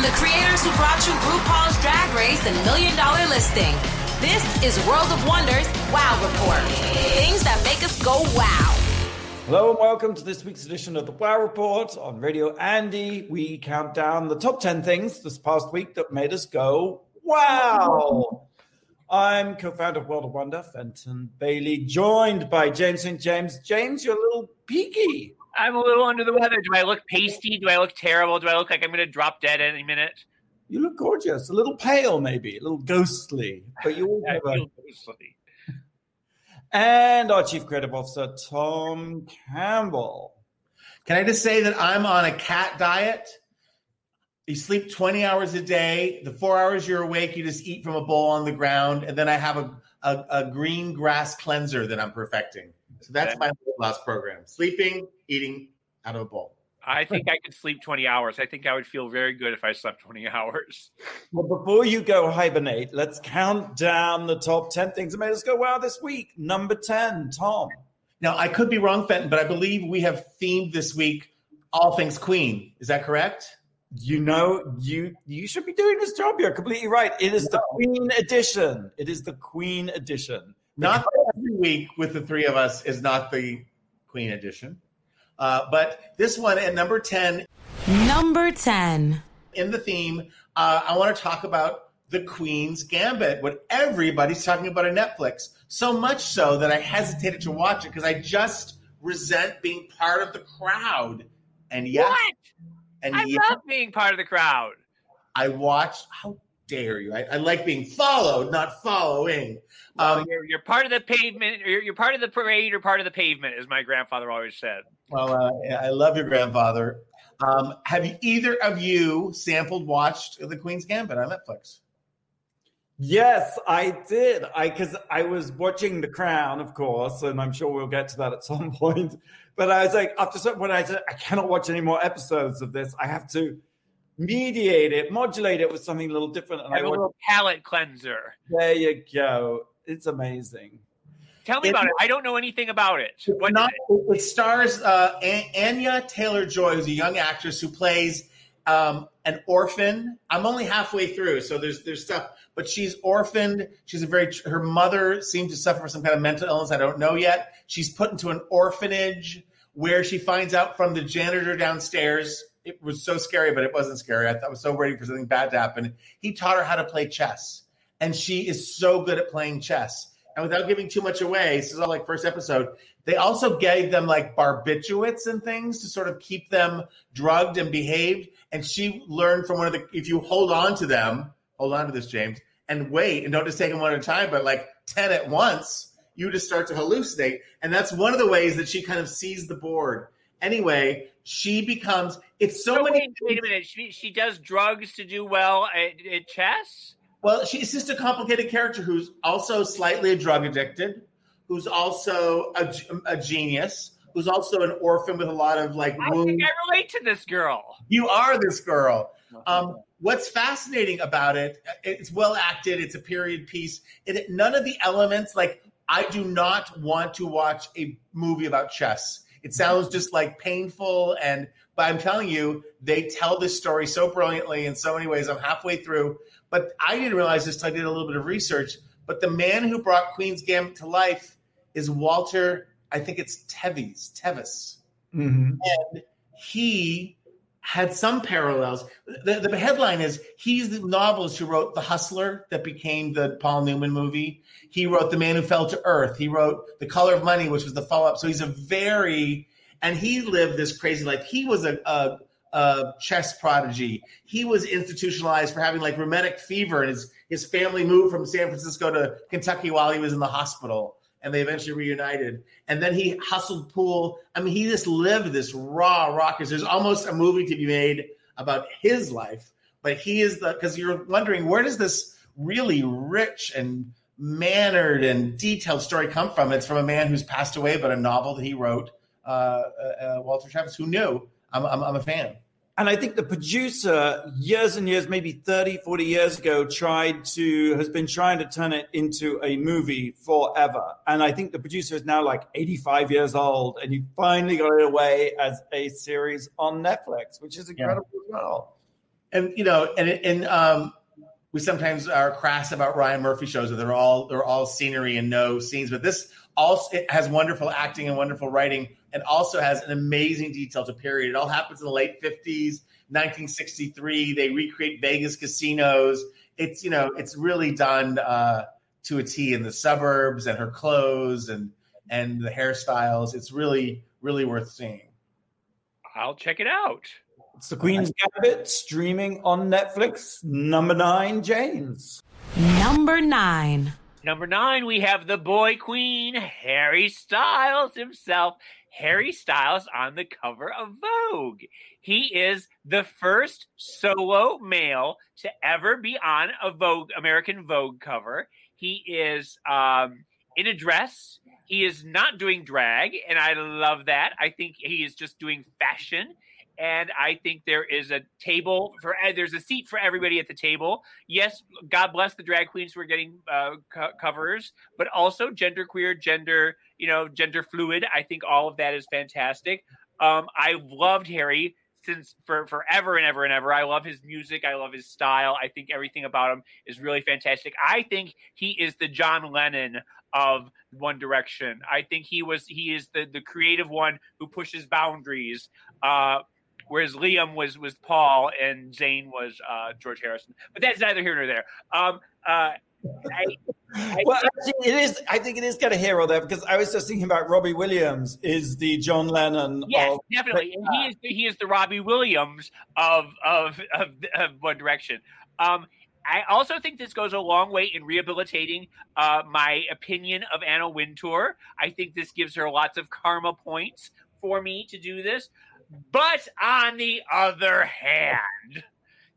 From the creators who brought you RuPaul's Drag Race and Million Dollar Listing, this is World of Wonders Wow Report. Things that make us go wow. Hello and welcome to this week's edition of the Wow Report on Radio Andy. We count down the top 10 things this past week that made us go wow. I'm co-founder of World of Wonder, Fenton Bailey, joined by James St. James. James, you're a little peaky. I'm a little under the weather. Do I look pasty? Do I look terrible? Do I look like I'm going to drop dead any minute? You look gorgeous. A little pale, maybe, a little ghostly, but you all have a... ghostly. And our chief creative officer, Tom Campbell. Can I just say that I'm on a cat diet? You sleep 20 hours a day. The four hours you're awake, you just eat from a bowl on the ground. And then I have a, a, a green grass cleanser that I'm perfecting. So that's my last program sleeping, eating out of a bowl. I think I could sleep 20 hours. I think I would feel very good if I slept 20 hours. Well, before you go hibernate, let's count down the top 10 things that made us go wow this week. Number 10, Tom. Now, I could be wrong, Fenton, but I believe we have themed this week all things Queen. Is that correct? You know, you you should be doing this job. You're completely right. It is the Queen edition. It is the Queen edition. Not every week with the three of us is not the Queen edition. Uh, but this one at number 10. Number 10. In the theme, uh, I want to talk about the Queen's Gambit, what everybody's talking about on Netflix. So much so that I hesitated to watch it because I just resent being part of the crowd. And yet, what? And I yet, love being part of the crowd. I watched. How dare you? I, I like being followed, not following. Um, you're, you're, part of the pavement. You're, you're, part of the parade or part of the pavement, as my grandfather always said. Well, uh, I love your grandfather. Um, have you, either of you sampled, watched The Queen's Gambit on Netflix? Yes, I did. I because I was watching The Crown, of course, and I'm sure we'll get to that at some point. But I was like, after some point, I said, I cannot watch any more episodes of this. I have to mediate it, modulate it with something a little different. And Have I a little palate cleanser. There you go. It's amazing. Tell me it, about it. I don't know anything about it. What not, it? it? stars uh, Anya Taylor Joy, who's a young actress who plays um, an orphan. I'm only halfway through, so there's there's stuff. But she's orphaned. She's a very her mother seems to suffer from some kind of mental illness. I don't know yet. She's put into an orphanage where she finds out from the janitor downstairs it was so scary, but it wasn't scary. I, I was so ready for something bad to happen. He taught her how to play chess, and she is so good at playing chess. And without giving too much away, this is all like first episode. They also gave them like barbiturates and things to sort of keep them drugged and behaved. And she learned from one of the if you hold on to them, hold on to this, James, and wait, and don't just take them one at a time, but like ten at once, you just start to hallucinate. And that's one of the ways that she kind of sees the board. Anyway, she becomes it's so, many wait, wait, a minute she, she does drugs to do well at, at chess well she's just a complicated character who's also slightly drug addicted who's also a, a genius who's also an orphan with a lot of like I think I relate to this girl. You are this girl. Um, what's fascinating about it? It's well acted. It's a period piece. It, none of the elements like I do not want to watch a movie about chess. It sounds just like painful and but I'm telling you, they tell this story so brilliantly in so many ways. I'm halfway through, but I didn't realize this. until I did a little bit of research. But the man who brought Queen's Gambit to life is Walter. I think it's Tevis. Tevis, mm-hmm. and he had some parallels. The, the, headline is he's the novelist who wrote The Hustler that became the Paul Newman movie. He wrote The Man Who Fell to Earth. He wrote The Color of Money, which was the follow up. So he's a very, and he lived this crazy life. He was a, a, a chess prodigy. He was institutionalized for having like rheumatic fever, and his, his family moved from San Francisco to Kentucky while he was in the hospital and they eventually reunited. And then he hustled pool. I mean, he just lived this raw rockers. There's almost a movie to be made about his life, but he is the because you're wondering where does this really rich and mannered and detailed story come from? It's from a man who's passed away, but a novel that he wrote, uh, uh, uh Walter Travis, who knew. I'm, I'm, I'm a fan. And I think the producer, years and years, maybe 30, 40 years ago, tried to, has been trying to turn it into a movie forever. And I think the producer is now like 85 years old, and he finally got it away as a series on Netflix, which is incredible yeah. as well. and you know, and and um, we sometimes are crass about Ryan Murphy shows that they're all they're all scenery and no scenes, but this also it has wonderful acting and wonderful writing, and also has an amazing detail to period. It all happens in the late fifties, 1963. They recreate Vegas casinos. It's you know it's really done uh, to a T in the suburbs and her clothes and and the hairstyles. It's really really worth seeing. I'll check it out. It's the Queen's Gambit streaming on Netflix. Number nine, James. Number nine. Number nine, we have the boy queen, Harry Styles himself. Harry Styles on the cover of Vogue. He is the first solo male to ever be on a Vogue American Vogue cover. He is um, in a dress. He is not doing drag, and I love that. I think he is just doing fashion and I think there is a table for uh, there's a seat for everybody at the table. Yes, God bless the drag queens who are getting uh, co- covers, but also gender queer, gender you know, gender fluid. I think all of that is fantastic. Um, I loved Harry since for forever and ever and ever. I love his music. I love his style. I think everything about him is really fantastic. I think he is the John Lennon of One Direction. I think he was he is the the creative one who pushes boundaries. Uh, whereas Liam was was Paul and Zayn was uh, George Harrison. But that's neither here nor there. Um, uh, I, I, well, actually, it is. I think it is kind of hero there because I was just thinking about Robbie Williams is the John Lennon. Yes, of, definitely. He is the, he is the Robbie Williams of of of, of One Direction. Um, I also think this goes a long way in rehabilitating uh, my opinion of Anna Wintour. I think this gives her lots of karma points for me to do this. But on the other hand,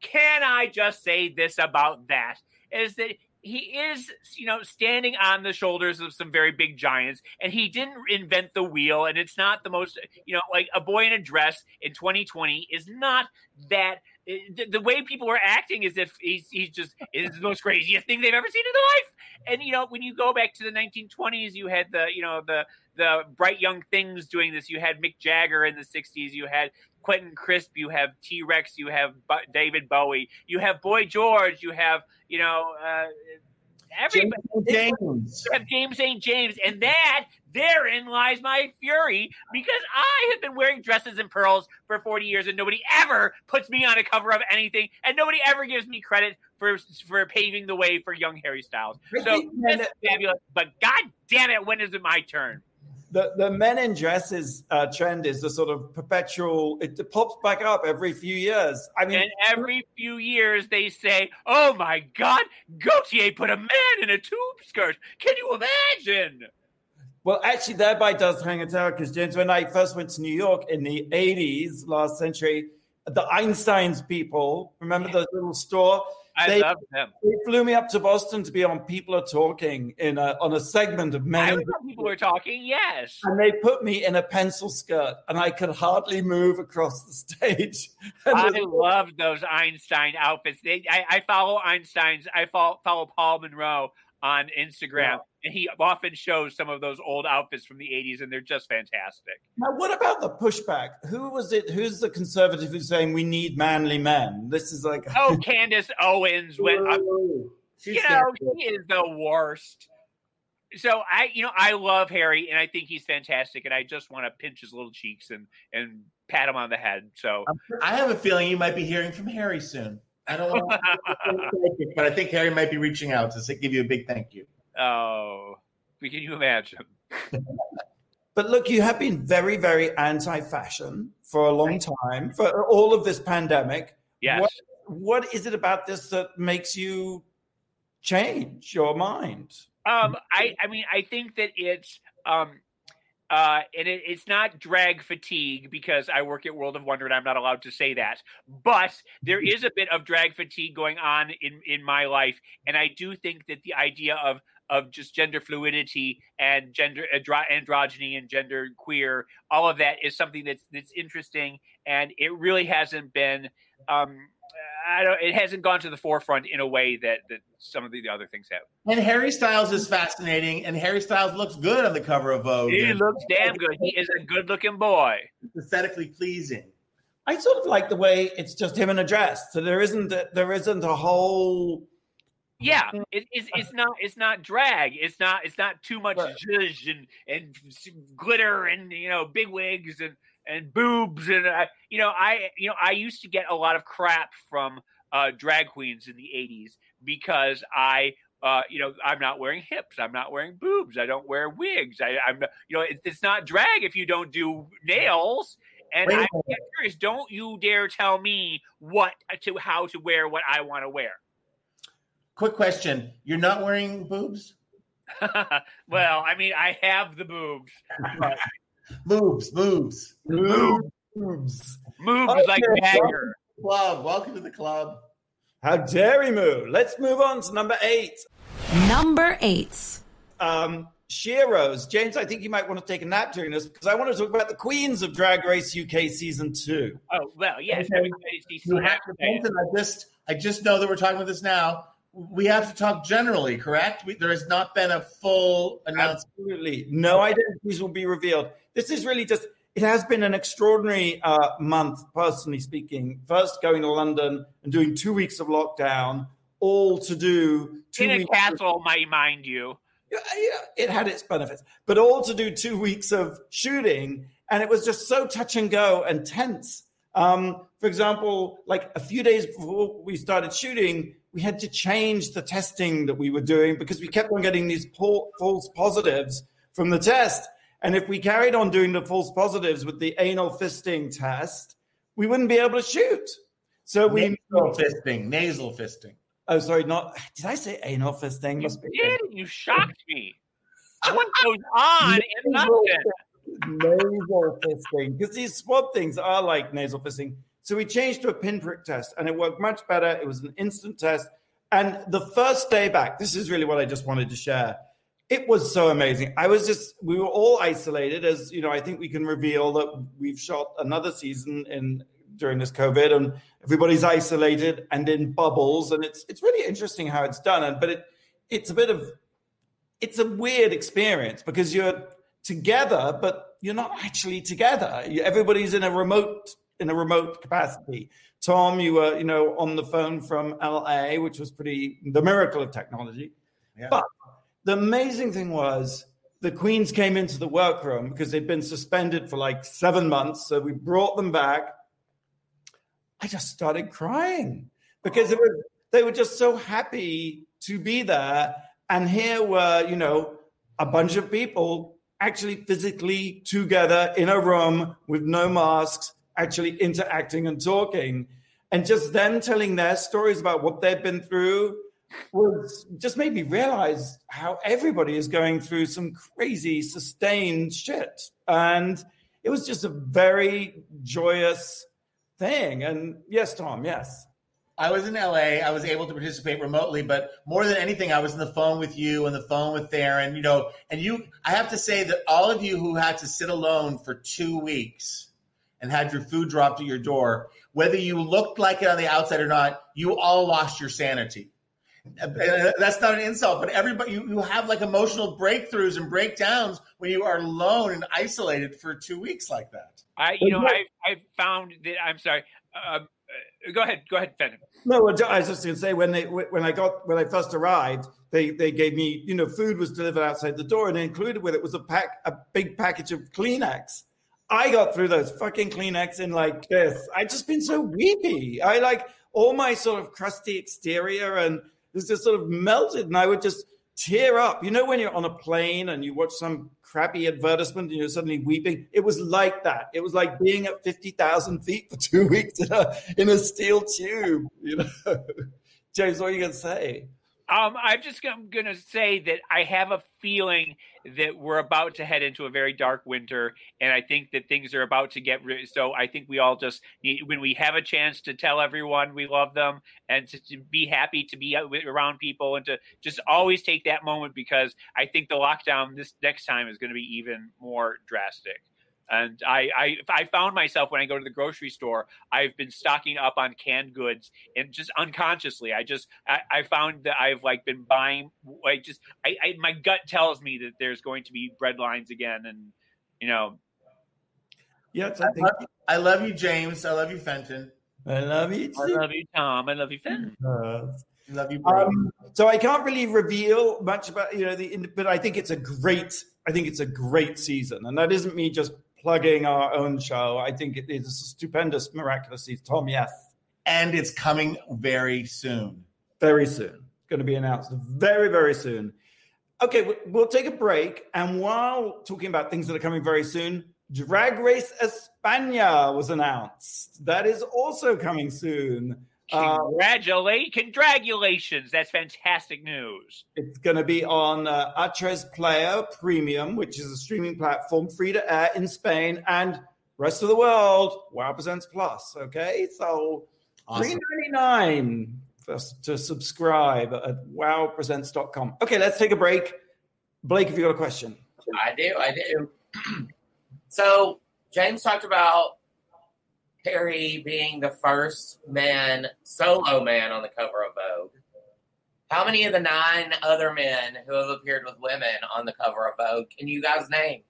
can I just say this about that? Is that he is, you know, standing on the shoulders of some very big giants, and he didn't invent the wheel, and it's not the most, you know, like a boy in a dress in 2020 is not that. Eh, the, the way people are acting is if he's, he's just is the most craziest thing they've ever seen in their life. And you know, when you go back to the 1920s, you had the, you know, the the bright young things doing this. You had Mick Jagger in the 60s. You had Quentin Crisp. You have T Rex. You have David Bowie. You have Boy George. You have you know uh, everybody. James. You have James St. James, and that therein lies my fury because I have been wearing dresses and pearls for 40 years, and nobody ever puts me on a cover of anything, and nobody ever gives me credit for for paving the way for young Harry Styles. So this is fabulous. But God damn it, when is it my turn? The, the men in dresses uh, trend is the sort of perpetual. It, it, pops back up every few years. I mean, and every few years they say, "Oh my God, Gaultier put a man in a tube skirt." Can you imagine? Well, actually, thereby does hang a tale because James, when I first went to New York in the '80s, last century, the Einstein's people remember the little store I they, love them. They flew me up to Boston to be on People Are Talking in a, on a segment of men. I people are talking, yes. And they put me in a pencil skirt, and I could hardly move across the stage. And I love those Einstein outfits. They, I, I follow Einstein's. I follow, follow Paul Monroe on Instagram, yeah. and he often shows some of those old outfits from the '80s, and they're just fantastic. Now, what about the pushback? Who was it? Who's the conservative who's saying we need manly men? This is like oh, Candace Owens. When uh, you know he is the worst. So I, you know, I love Harry, and I think he's fantastic, and I just want to pinch his little cheeks and and pat him on the head. So I have a feeling you might be hearing from Harry soon. I don't want know, but I think Harry might be reaching out to give you a big thank you. Oh, can you imagine? but look, you have been very, very anti-fashion for a long time for all of this pandemic. Yes. What, what is it about this that makes you change your mind? Um, I, I mean, I think that it's um, uh, and it, it's not drag fatigue because I work at World of Wonder and I'm not allowed to say that. But there is a bit of drag fatigue going on in, in my life, and I do think that the idea of of just gender fluidity and gender andro- androgyny and gender queer, all of that is something that's that's interesting, and it really hasn't been um, I don't. It hasn't gone to the forefront in a way that that some of the other things have. And Harry Styles is fascinating, and Harry Styles looks good on the cover of Vogue. He looks damn good. He is a good-looking boy. Aesthetically pleasing. I sort of like the way it's just him in a dress. So there isn't a, there isn't a whole. Yeah, it, it's it's not it's not drag. It's not it's not too much Right. zhuzh and and glitter and you know big wigs and and boobs and uh, you know I you know I used to get a lot of crap from uh, drag queens in the '80s because I. Uh, you know, I'm not wearing hips. I'm not wearing boobs. I don't wear wigs. I, I'm, you know, it, it's not drag if you don't do nails. And I'm curious. Don't you dare tell me what to how to wear what I want to wear. Quick question: You're not wearing boobs? well, I mean, I have the boobs. But Boobs, moves, moves, moves Okay, like Jagger. Club. Welcome to the club. How dare he move? Let's move on to number eight. Number eight. Um, Sheroes. James, I think you might want to take a nap during this because I want to talk about the Queens of Drag Race UK season two. Oh well, yes. Okay. Everybody's You have to, I just, I just know that we're talking about this now. We have to talk generally, correct? We, there has not been a full announcement. Absolutely. No identities will be revealed. This is really just, it has been an extraordinary uh, month, personally speaking. First, going to London and doing two weeks of lockdown, all to do two in a castle, my mind you. Yeah, it had its benefits, but all to do two weeks of shooting, and it was just so touch and go and tense. Um, for example, like a few days before we started shooting, we had to change the testing that we were doing because we kept on getting these false positives from the test. And if we carried on doing the false positives with the anal fisting test, we wouldn't be able to shoot. So we nasal fisting, nasal fisting. Oh, sorry, not. Did I say anal fisting? You did, you shocked me. What goes on in London? nasal fisting because these swab things are like nasal fisting. So we changed to a pinprick test and it worked much better. It was an instant test. And the first day back, this is really what I just wanted to share. It was so amazing. I was just, we were all isolated as, you know, I think we can reveal that we've shot another season in during this COVID and everybody's isolated and in bubbles. And it's, it's really interesting how it's done. And, but it, it's a bit of, it's a weird experience because you're together, but you're not actually together. You- Everybody's in a remote in a remote capacity. Tom, you were you know on the phone from LA, which was pretty the miracle of technology. Yeah. But the amazing thing was the queens came into the workroom because they'd been suspended for like seven months. So we brought them back. I just started crying because it was, they were just so happy to be there. And here were, you know, a bunch of people actually physically together in a room with no masks, actually interacting and talking. And just them telling their stories about what they've been through was just made me realize how everybody is going through some crazy sustained shit. And it was just a very joyous thing. And yes, Tom, yes. I was in LA. I was able to participate remotely, but more than anything, I was on the phone with you and the phone with Theron. You know, and you. I have to say that all of you who had to sit alone for two weeks and had your food dropped at your door, whether you looked like it on the outside or not, you all lost your sanity. And that's not an insult, but everybody you, you have like emotional breakthroughs and breakdowns when you are alone and isolated for two weeks like that. I, you know, I, I found that. I'm sorry. Uh, uh, go ahead. Go ahead, Fenton. No, I was just going to say when they when I got when I first arrived, they they gave me you know food was delivered outside the door, and included with it was a pack a big package of Kleenex. I got through those fucking Kleenex in like this. I just been so weepy. I like all my sort of crusty exterior and this just sort of melted, and I would just tear up. You know when you're on a plane and you watch some crappy advertisement and you're suddenly weeping? It was like that. It was like being at fifty thousand feet for two weeks in a in a steel tube. You know, James, what are you gonna say? Um, I'm just going to say that I have a feeling that we're about to head into a very dark winter, and I think that things are about to get. Re- so I think we all just need, when we have a chance to tell everyone we love them and to, to be happy to be around people and to just always take that moment because I think the lockdown this next time is going to be even more drastic. And I, I, I found myself when I go to the grocery store, I've been stocking up on canned goods and just unconsciously, I just, I, I found that I've like been buying, like just, I, I, my gut tells me that there's going to be bread lines again. And, you know, Yeah. I I think. love, I love you, James. I love you, Fenton. I love you I love you, Tom. I love you, Finn. Uh, love you, Brady. Um, so I can't really reveal much about you know the, but I think it's a great. I think it's a great season, and that isn't me just plugging our own show. I think it is a stupendous, miraculous season. Tom, yes, and it's coming very soon. very soon. Going to be announced very, very soon. Okay, we'll take a break, and while talking about things that are coming very soon, Drag Race España was announced. That is also coming soon. Uh, Congratulate, congratulations. That's fantastic news. It's going to be on uh, Atresplayer Premium, which is a streaming platform free to air in Spain and rest of the world. Wow Presents Plus. Okay, so Awesome. three ninety nine to subscribe at wowpresents.com. Okay, let's take a break. Blake, if you got a question, I do, I do. so James talked about Harry being the first man, solo man on the cover of Vogue. How many of the nine other men who have appeared with women on the cover of Vogue can you guys name?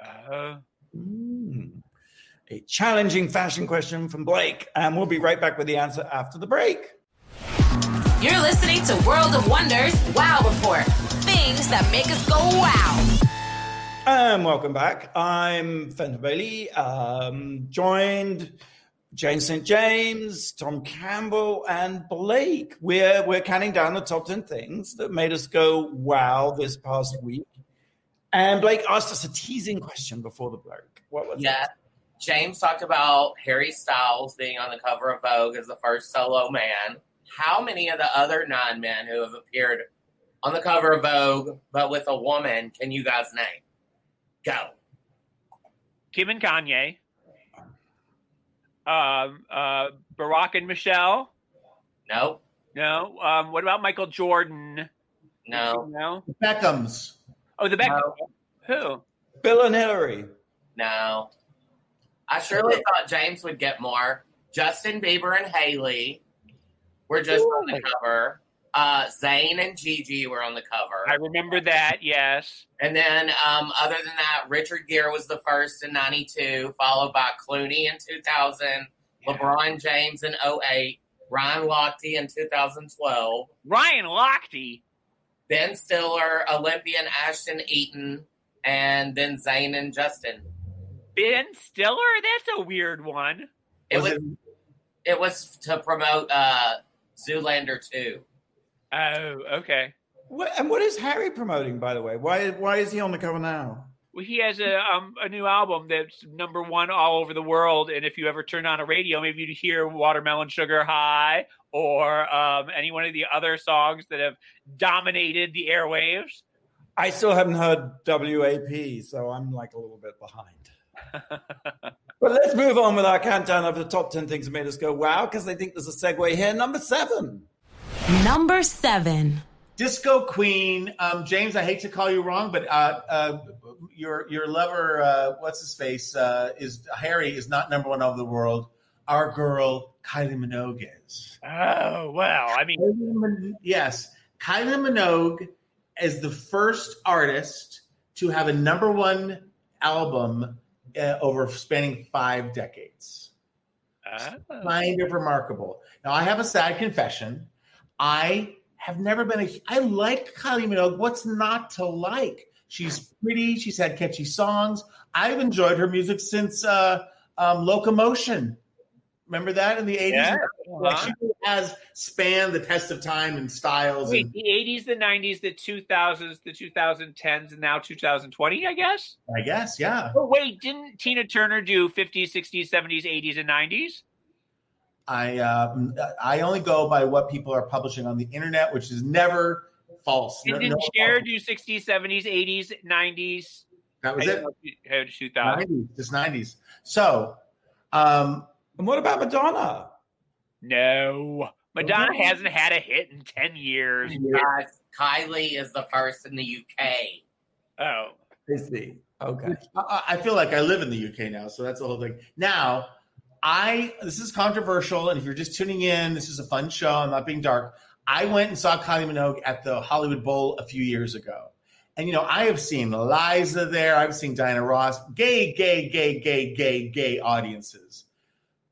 Uh, Hmm. a challenging fashion question from Blake, and we'll be right back with the answer after the break. You're listening to World of Wonders Wow Report. Things that make us go wow. And welcome back. I'm Fenton Bailey, um, joined James St. James, Tom Campbell, and Blake. We're we're counting down the top ten things that made us go wow this past week. And Blake asked us a teasing question before the break. What was Yeah. James talked about Harry Styles being on the cover of Vogue as the first solo man. How many of the other nine men who have appeared on the cover of Vogue but with a woman can you guys name? Go. Kim and Kanye. Um, uh, Barack and Michelle. Nope. No. Um, what about Michael Jordan? No. No. Beckham's. Oh, the back. No. Who? Bill and Hillary. No. I surely thought James would get more. Justin Bieber and Haley were just on the cover. Uh, Zayn and Gigi were on the cover. I remember that. Yes. And then, um, other than that, Richard Gere was the first in 92, followed by Clooney in 2000, LeBron James in 08, Ryan Lochte in 2012, Ryan Lochte. Ben Stiller, Olympian Ashton Eaton, and then Zayn and Justin. Ben Stiller. That's a weird one. It Was was, it- it was to promote uh, Zoolander 2. Oh, okay. What, and what is Harry promoting, by the way? Why why is he on the cover now? Well, he has a um, a new album that's number one all over the world, and if you ever turn on a radio, maybe you'd hear "Watermelon Sugar High" or um, any one of the other songs that have dominated the airwaves. I still haven't heard WAP, so I'm like a little bit behind. But let's move on with our countdown of the top 10 things that made us go wow, because I think there's a segue here. Number seven. Number seven. Disco Queen, um, James. I hate to call you wrong, but uh, uh, your your lover, uh, what's his face, uh, is Harry is not number one over the world. Our girl Kylie Minogue is. Oh well, I mean, Kylie Min- yes, Kylie Minogue is the first artist to have a number one album uh, over spanning five decades. uh, kind of remarkable. Now, I have a sad confession. I have never been a. I like Kylie Minogue. What's not to like? She's pretty. She's had catchy songs. I've enjoyed her music since uh, um, Locomotion. Remember that in the eighties? Yeah. Like she has spanned the test of time and styles. wait, And, the '80s, the '90s, the 2000s, the 2010s, and now 2020, I guess. I guess, yeah. Oh wait, didn't Tina Turner do 50s, 60s, 70s, 80s, and 90s? I um, I only go by what people are publishing on the internet, which is never false. And No- didn't no- Cher do 60s, 70s, 80s, 90s? that was it. 2000. 90s, just 90s. So, um, And what about Madonna? No. Madonna hasn't had a hit in 10 years. Guys, Kylie is the first in the UK. Oh. I see. Okay. I, I feel like I live in the UK now, so that's the whole thing. Now, I this is controversial, and if you're just tuning in, this is a fun show. I'm not being dark. I went and saw Kylie Minogue at the Hollywood Bowl a few years ago, And you know, I have seen Liza there. I've seen Diana Ross. Gay, gay, gay, gay, gay, gay audiences.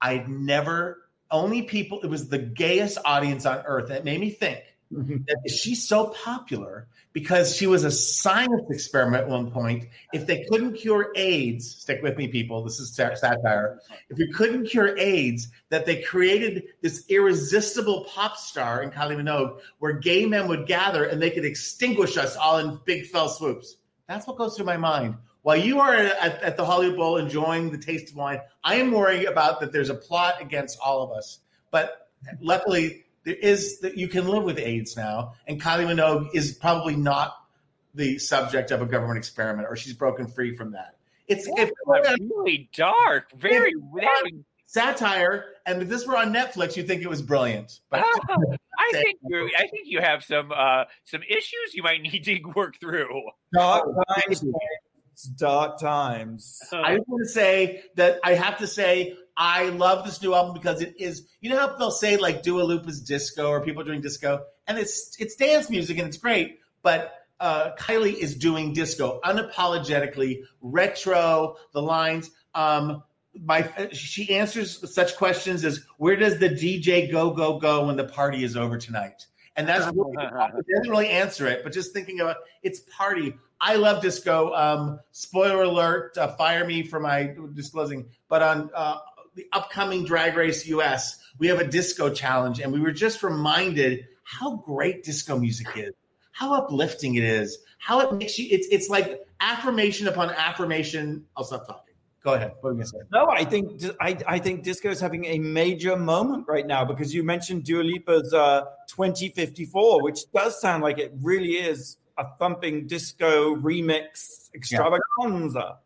I'd never. Only people. It was the gayest audience on earth. And it made me think Mm-hmm. that she's so popular because she was a science experiment at one point. If they couldn't cure AIDS, stick with me, people. This is satire. If we couldn't cure AIDS, that they created this irresistible pop star in Kylie Minogue, where gay men would gather and they could extinguish us all in big fell swoops. That's what goes through my mind. While you are at, at the Hollywood Bowl enjoying the taste of wine, I am worrying about that. There's a plot against all of us, but luckily there is that you can live with AIDS now, and Kylie Minogue is probably not the subject of a government experiment, or she's broken free from that. It's if, really dark, very satire, and if this were on Netflix, you'd think it was brilliant. But I think you, I think you have some uh, some issues you might need to work through. Dark times, dark times. I just want to say that I have to say I love this new album because it is. You know how they'll say like Dua Lipa's disco or people doing disco, and it's it's dance music and it's great, but uh, Kylie is doing disco unapologetically, retro. The lines. Um, my she answers such questions as where does the DJ go go go when the party is over tonight? And that's really, it doesn't really answer it, but just thinking about it's party. I love disco. Um, spoiler alert! Uh, fire me for my disclosing. But on uh, the upcoming Drag Race US, we have a disco challenge, and we were just reminded how great disco music is, how uplifting it is, how it makes you. It's it's like affirmation upon affirmation. I'll stop talking. Go ahead. What you say? No, I think I, I think disco is having a major moment right now because you mentioned Dua Lipa's uh, 2054, which does sound like it really is a thumping disco remix extravaganza.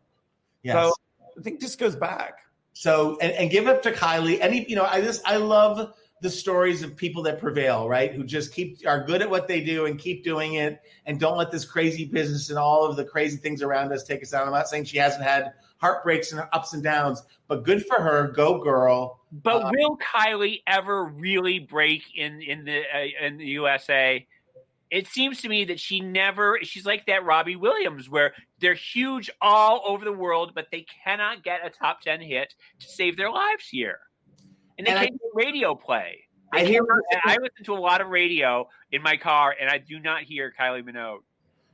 Yeah. Yes. So I think disco's back. So and, and give up to Kylie. Any you know, I just I love the stories of people that prevail, right? Who just keep are good at what they do and keep doing it and don't let this crazy business and all of the crazy things around us take us down. I'm not saying she hasn't had heartbreaks and ups and downs, but good for her. Go girl. But uh, will Kylie ever really break in in the uh, in the USA? It seems to me that she never she's like that Robbie Williams where they're huge all over the world but they cannot get a top 10 hit to save their lives here. And they and can't I, radio play. I hear I listen to a lot of radio in my car and I do not hear Kylie Minogue.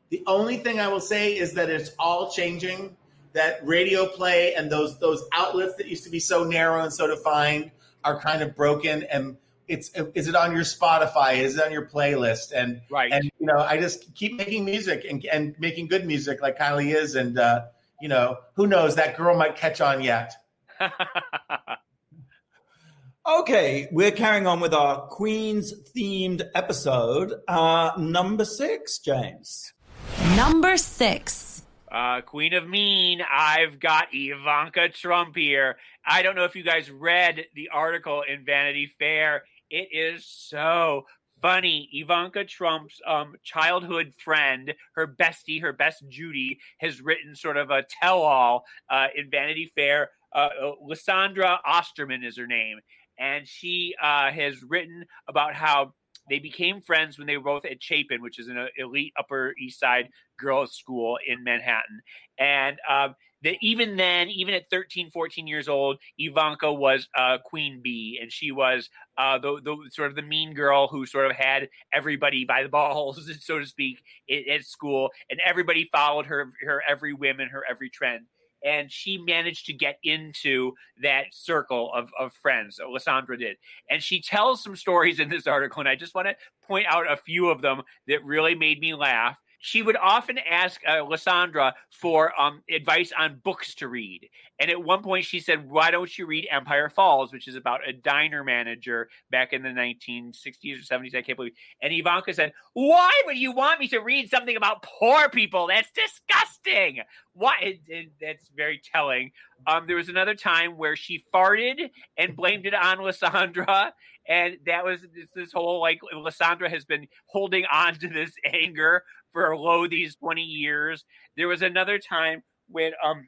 The only thing I will say is that it's all changing. That radio play and those those outlets that used to be so narrow and so defined are kind of broken and it's is it on your Spotify? Is it on your playlist? And right. And you know, I just keep making music and and making good music like Kylie is, and uh, you know, who knows? That girl might catch on yet. okay, we're carrying on with our Queens themed episode. Uh, number six, James. Number six. Uh, Queen of Mean, I've got Ivanka Trump here. I don't know if you guys read the article in Vanity Fair. It is so funny. Ivanka Trump's um, childhood friend, her bestie, her best Judy, has written sort of a tell all uh, in Vanity Fair. Uh, Lysandra Ohrstrom is her name. And she uh, has written about how they became friends when they were both at Chapin, which is an elite Upper East Side girls' school in Manhattan. And um, that even then, even at 13, 14 years old, Ivanka was uh, queen bee, and she was uh, the, the sort of the mean girl who sort of had everybody by the balls, so to speak, at, at school, and everybody followed her her every whim and her every trend and she managed to get into that circle of, of friends. Lysandra did. And she tells some stories in this article, and I just want to point out a few of them that really made me laugh she would often ask uh, Lysandra for um, advice on books to read. And at one point, she said, Why don't you read Empire Falls, which is about a diner manager back in the 1960s or 70s? I can't believe. And Ivanka said, Why would you want me to read something about poor people? That's disgusting. Why? That's very telling. Um, there was another time where she farted and blamed it on Lysandra. And that was this, this whole like Lysandra has been holding on to this anger for a low these 20 years. There was another time when um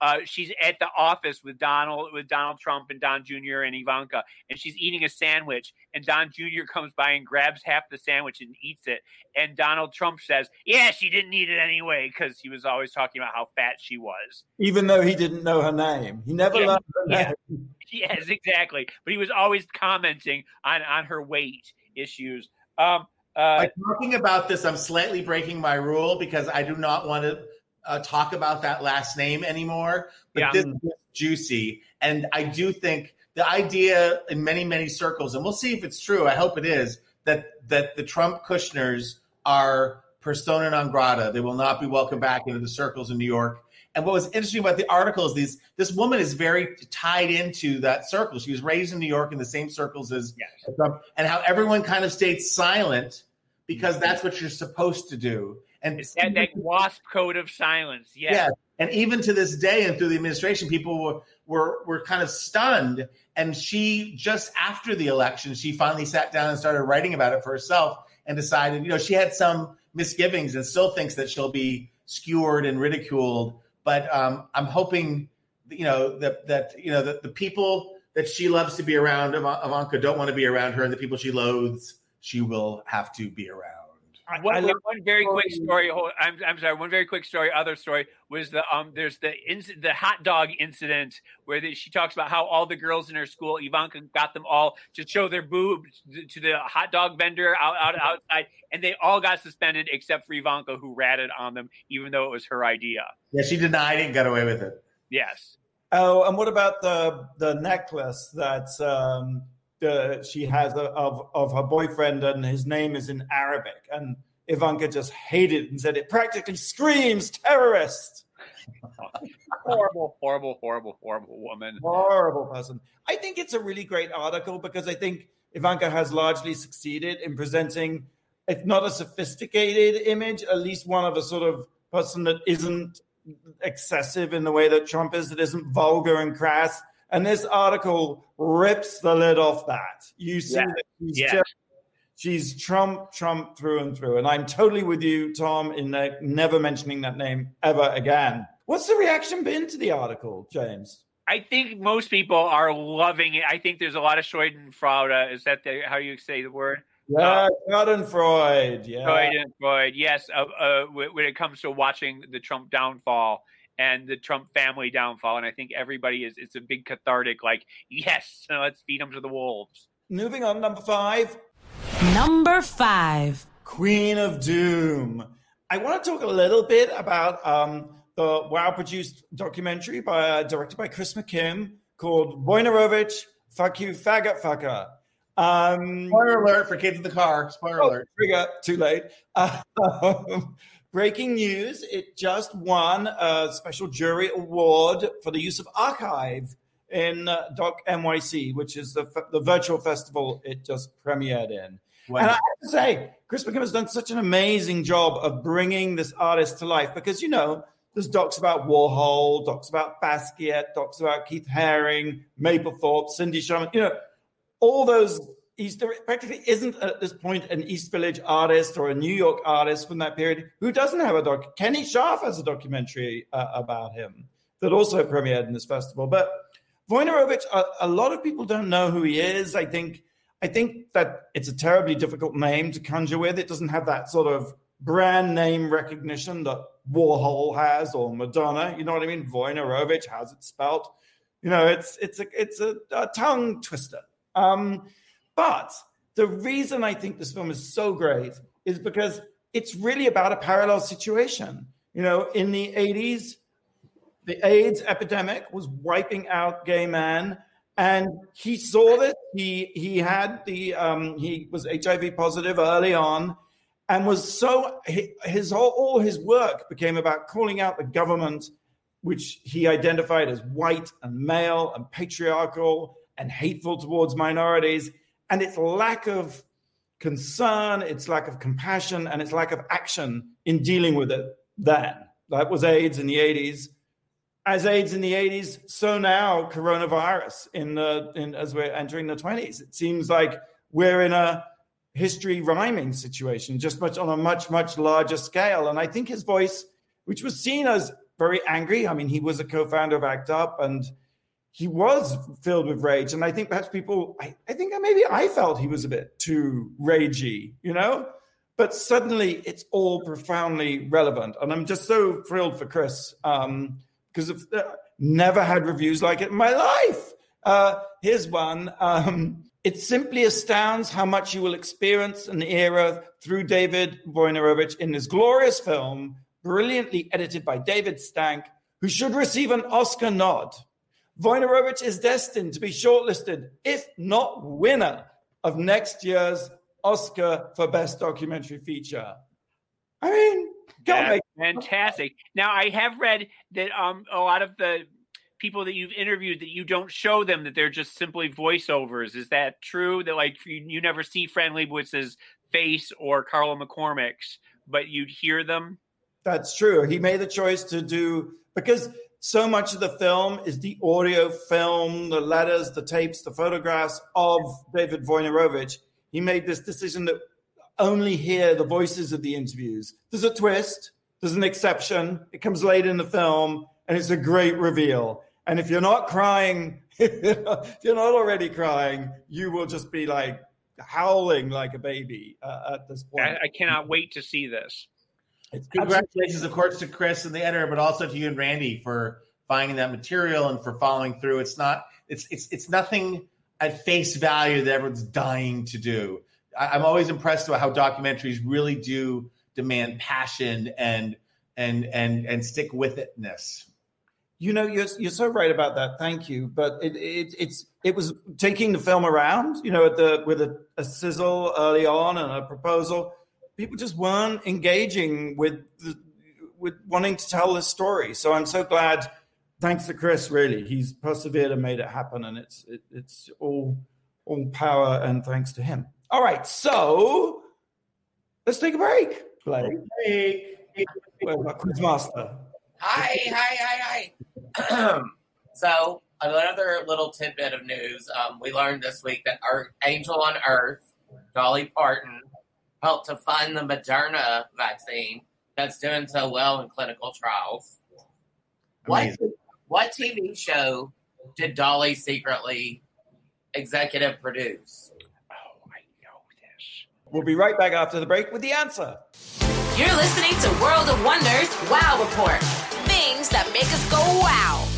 uh, she's at the office with Donald with Donald Trump and Don Jr. and Ivanka, and she's eating a sandwich, and Don Jr. comes by and grabs half the sandwich and eats it, and Donald Trump says, "Yeah, she didn't eat it anyway," because he was always talking about how fat she was, even though he didn't know her name. He never Yeah, learned her yeah. name. Yes, exactly. But he was always commenting on on her weight issues. Um, uh, By talking about this, I'm slightly breaking my rule because I do not want to uh, talk about that last name anymore. But Yeah. this is juicy, and I do think the idea in many many circles, and we'll see if it's true. I hope it is that that the Trump Kushners are persona non grata. They will not be welcome back into the circles in New York. And what was interesting about the article is these this woman is very tied into that circle. She was raised in New York in the same circles as. Trump, and how everyone kind of stayed silent because mm-hmm. that's what you're supposed to do. And that, that wasp code of silence. Yes. yeah, and even to this day, and through the administration, people were were were kind of stunned. And she just after the election, she finally sat down and started writing about it for herself, and decided, you know, she had some misgivings and still thinks that she'll be skewered and ridiculed. But um, I'm hoping, you know, that that you know that the people that she loves to be around, Ivan- Ivanka, don't want to be around her, and the people she loathes, she will have to be around. I- One, I love- one very quick story. I'm, I'm sorry. One very quick story. Other story was the um. There's the inc- the hot dog incident where the, she talks about how all the girls in her school, Ivanka got them all to show their boobs to the hot dog vendor out, out outside, and they all got suspended except for Ivanka, who ratted on them, even though it was her idea. Yeah, she denied it and got away with it. Yes. Oh, and what about the the necklace that um, the, she has of of her boyfriend, and his name is in Arabic, and Ivanka just hated it and said it practically screams terrorist. Horrible, horrible, horrible, horrible woman. Horrible person. I think it's a really great article because I think Ivanka has largely succeeded in presenting, if not a sophisticated image, at least one of a sort of person that isn't excessive in the way that Trump is, that isn't vulgar and crass. And this article rips the lid off that. You see Yeah. that she's Yeah. just she's Trump, Trump through and through. And I'm totally with you, Tom, in uh, never mentioning that name ever again. What's the reaction been to the article, James? I think most people are loving it. I think there's a lot of Schadenfreude. Is that the, how you say the word? Yeah, Schadenfreude. Yeah. Schadenfreude. Yes. Uh, uh, when it comes to watching the Trump downfall and the Trump family downfall, and I think everybody is. It's a big cathartic. Like, yes, let's feed them to the wolves. Moving on, number five, Number five. Queen of Doom. I want to talk a little bit about um, the WoW produced documentary by uh, directed by Chris McKim called Wojnarowicz, Fuck You, Faggot Fucker. Um, Spoiler alert for kids in the car. Spoiler Oh, alert. trigger, too late. Um, breaking news: It just won a special jury award for the use of archive in uh, Doc NYC, which is the f- the virtual festival it just premiered in. And I have to say, Chris McKim has done such an amazing job of bringing this artist to life because you know there's docs about Warhol, docs about Basquiat, docs about Keith Haring, Mapplethorpe, Cindy Sherman. You know, all those East there practically isn't at this point an East Village artist or a New York artist from that period who doesn't have a doc. Kenny Scharf has a documentary uh, about him that also premiered in this festival. But Wojnarowicz, a, a lot of people don't know who he is. I think I think that it's a terribly difficult name to conjure with. It doesn't have that sort of brand name recognition that Warhol has or Madonna. You know what I mean? Wojnarowicz how's it spelt. You know, it's it's a it's a, a tongue twister. Um, but the reason I think this film is so great is because it's really about a parallel situation. You know, in the 80s, the AIDS epidemic was wiping out gay men. And he saw this. He he had the um, he was HIV positive early on, and was so his whole all his work became about calling out the government, which he identified as white and male and patriarchal and hateful towards minorities, and its lack of concern, its lack of compassion, and its lack of action in dealing with it. Then that was AIDS in the 80s as AIDS in the 80s, so now coronavirus in the in, as we're entering the 20s. It seems like we're in a history rhyming situation, just much on a much much larger scale. And I think his voice, which was seen as very angry. I mean, he was a co-founder of ACT UP, and he was filled with rage. And I think perhaps people, I, I think maybe I felt he was a bit too ragey, you know. But suddenly, it's all profoundly relevant, and I'm just so thrilled for Chris um, because I've uh, never had reviews like it in my life. Uh, here's one. Um, it simply astounds how much you will experience an era through David Wojnarowicz in this glorious film brilliantly edited by David Stank, who should receive an Oscar nod. Wojnarowicz is destined to be shortlisted, if not winner, of next year's Oscar for Best Documentary Feature. I mean, That's fantastic. Now, I have read that um, a lot of the people that you've interviewed that you don't show them that they're just simply voiceovers. Is that true? That like you, you never see Fran Lebowitz's face or Carlo McCormick's, but you'd hear them? That's true. He made the choice to do because so much of the film is the audio film, the letters, the tapes, the photographs of David Wojnarowicz. He made this decision that only hear the voices of the interviews. There's a twist, there's an exception. It comes late in the film, and it's a great reveal. And if you're not crying, if you're not already crying, you will just be like howling like a baby uh, at this point. I, I cannot wait to see this. It's Congratulations, of course, to Chris and the editor, but also to you and Randy for finding that material and for following through. It's not, it's it's it's nothing at face value that everyone's dying to do. I, am always impressed by how documentaries really do demand passion and and and and stick with itness. You know, you're you're so right about that. Thank you. But it, it it's it was taking the film around, you know, at the with a, a sizzle early on and a proposal people just weren't engaging with the, with wanting to tell this story. So I'm so glad. Thanks to Chris, really, he's persevered and made it happen, and it's it, it's all all power and thanks to him. All right, so let's take a break. Blake. Hey. Quizmaster. Hi, hi, hi, hi. so another little tidbit of news. Um, we learned this week that our Angel on Earth, Dolly Parton, helped to fund the Moderna vaccine that's doing so well in clinical trials. What, what TV show did Dolly secretly executive produce? Oh, I know this. We'll be right back after the break with the answer. You're listening to World of Wonders Wow Report. Things that make us go wow.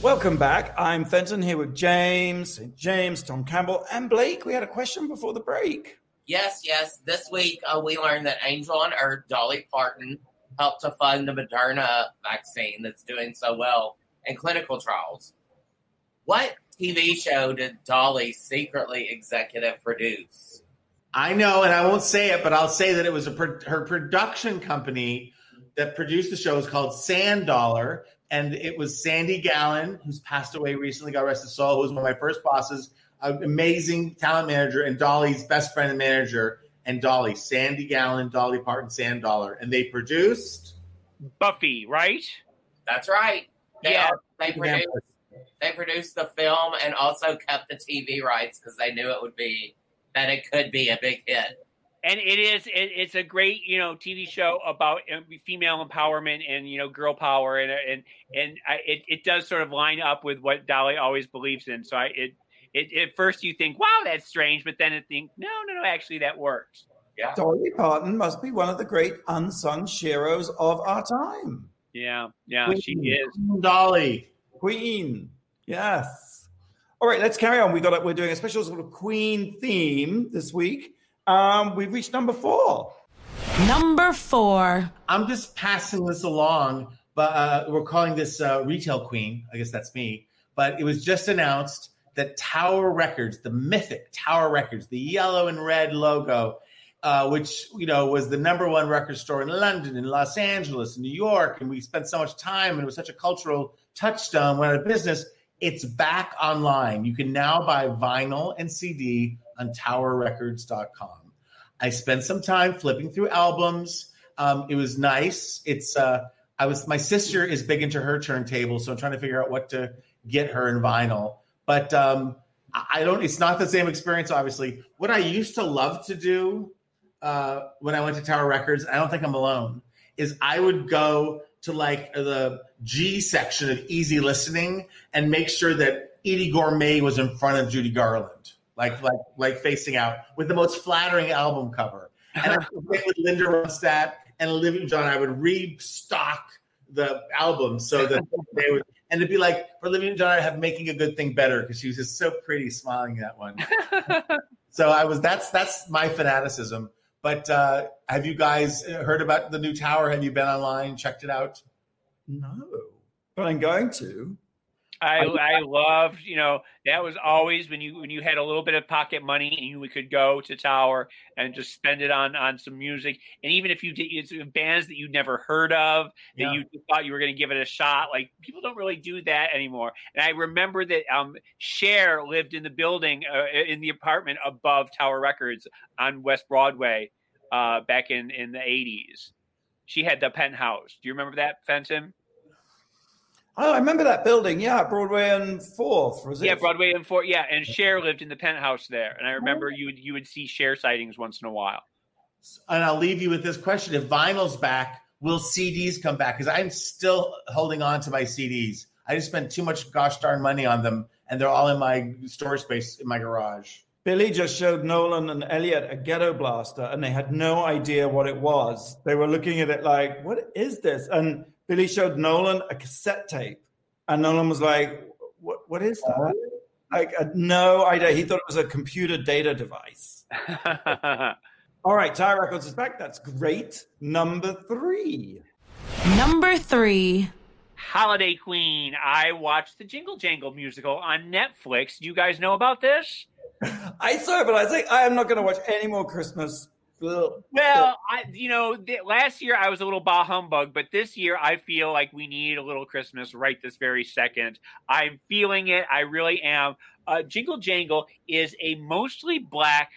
Welcome back. I'm Fenton here with James, James, Tom Campbell, and Blake. We had a question before the break. Yes, yes. This week uh, we learned that Angel on Earth, Dolly Parton, helped to fund the Moderna vaccine that's doing so well in clinical trials. What TV show did Dolly secretly executive produce? I know, and I won't say it, but I'll say that it was a, her production company that produced the show is called Sand Dollar, and it was Sandy Gallin, who's passed away recently, got rest his soul, who was one of my first bosses amazing talent manager and Dolly's best friend and manager and Dolly, Sandy Gallin, Dolly Parton, Sand Dollar, and they produced Buffy, right? That's right. They Yeah. are, they produced they produced the film and also kept the TV rights because they knew it would be that it could be a big hit. And it is it, it's a great you know TV show about female empowerment and you know girl power and and and I, it it does sort of line up with what Dolly always believes in. So I it. It, at first, you think, "Wow, that's strange," but then it think, "No, no, no, actually, that works." Yeah. Dolly Parton must be one of the great unsung heroes of our time. Yeah, yeah, she is. Dolly. Queen. Yes. All right, let's carry on. We got we're doing a special sort of Queen theme this week. Um, we've reached number four. Number four. I'm just passing this along, but uh, we're calling this uh, Retail Queen. I guess that's me. But it was just announced that Tower Records, the mythic Tower Records, the yellow and red logo, uh, which you know was the number one record store in London, in Los Angeles, in New York, and we spent so much time, and it was such a cultural touchstone. Went out of business. It's back online. You can now buy vinyl and CD on TowerRecords.com. I spent some time flipping through albums. Um, it was nice. It's uh, I was my sister is big into her turntable, so I'm trying to figure out what to get her in vinyl. But um, I don't. It's not the same experience, obviously. What I used to love to do uh, when I went to Tower Records, I don't think I'm alone. Is I would go to like the G section of Easy Listening and make sure that Eydie Gormé was in front of Judy Garland, like like like facing out with the most flattering album cover. And I with Linda Ronstadt and Olivia Newton-John, I would restock the album so that they would, and it'd be like for Olivia Newton-John, I have making a good thing better because she was just so pretty smiling that one. so I was that's that's my fanaticism. But uh, have you guys heard about the new tower? Have you been online, checked it out? No, but I'm going to. I I loved, you know, that was always when you when you had a little bit of pocket money and you could go to Tower and just spend it on on some music. And even if you did it's bands that you'd never heard of that Yeah. you thought you were going to give it a shot, like people don't really do that anymore. And I remember that um Cher lived in the building uh, in the apartment above Tower Records on West Broadway uh back in in the 80s. She had the penthouse. Do you remember that, Fenton? Oh, I remember that building. Yeah, Broadway and Fourth. Was it? Yeah, Broadway and Fourth. Yeah, and Cher lived in the penthouse there, and I remember oh. you would you would see Cher sightings once in a while. And I'll leave you with this question: If vinyl's back, will CDs come back? Because I'm still holding on to my CDs. I just spent too much gosh darn money on them, and they're all in my storage space in my garage. Billy just showed Nolan and Elliot a ghetto blaster, and they had no idea what it was. They were looking at it like, "What is this?" And Billy showed Nolan a cassette tape, and Nolan was like, "What? What is that?" Like, uh, no idea. He thought it was a computer data device. All right, Tower Records is back. That's great. Number three. Number three. Holiday Queen. I watched the Jingle Jangle musical on Netflix. Do you guys know about this? I saw it, but I think I am not going to watch any more Christmas. Well, I, you know, th- last year I was a little bah humbug, but this year I feel like we need a little Christmas right this very second. I'm feeling it. I really am. Uh, Jingle Jangle is a mostly black,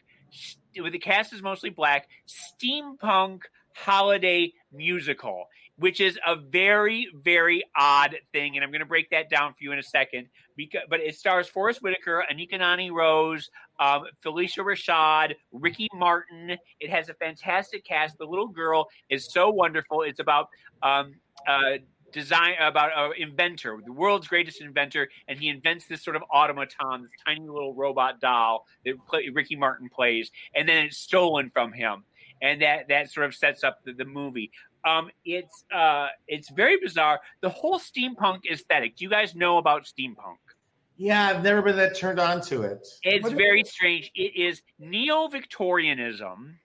with the cast is mostly black, steampunk holiday musical, which is a very, very odd thing. And I'm going to break that down for you in a second. Because, but it stars Forest Whitaker, Anika Noni Rose, um, Phylicia Rashad, Ricky Martin. It has a fantastic cast. The little girl is so wonderful. It's about um, uh, design about an inventor, the world's greatest inventor, and he invents this sort of automaton, this tiny little robot doll that play, Ricky Martin plays, and then it's stolen from him, and that that sort of sets up the, the movie. Um, it's uh, it's very bizarre. The whole steampunk aesthetic. Do you guys know about steampunk? Yeah, I've never been that turned on to it. It's What- very strange. It is neo Victorianism.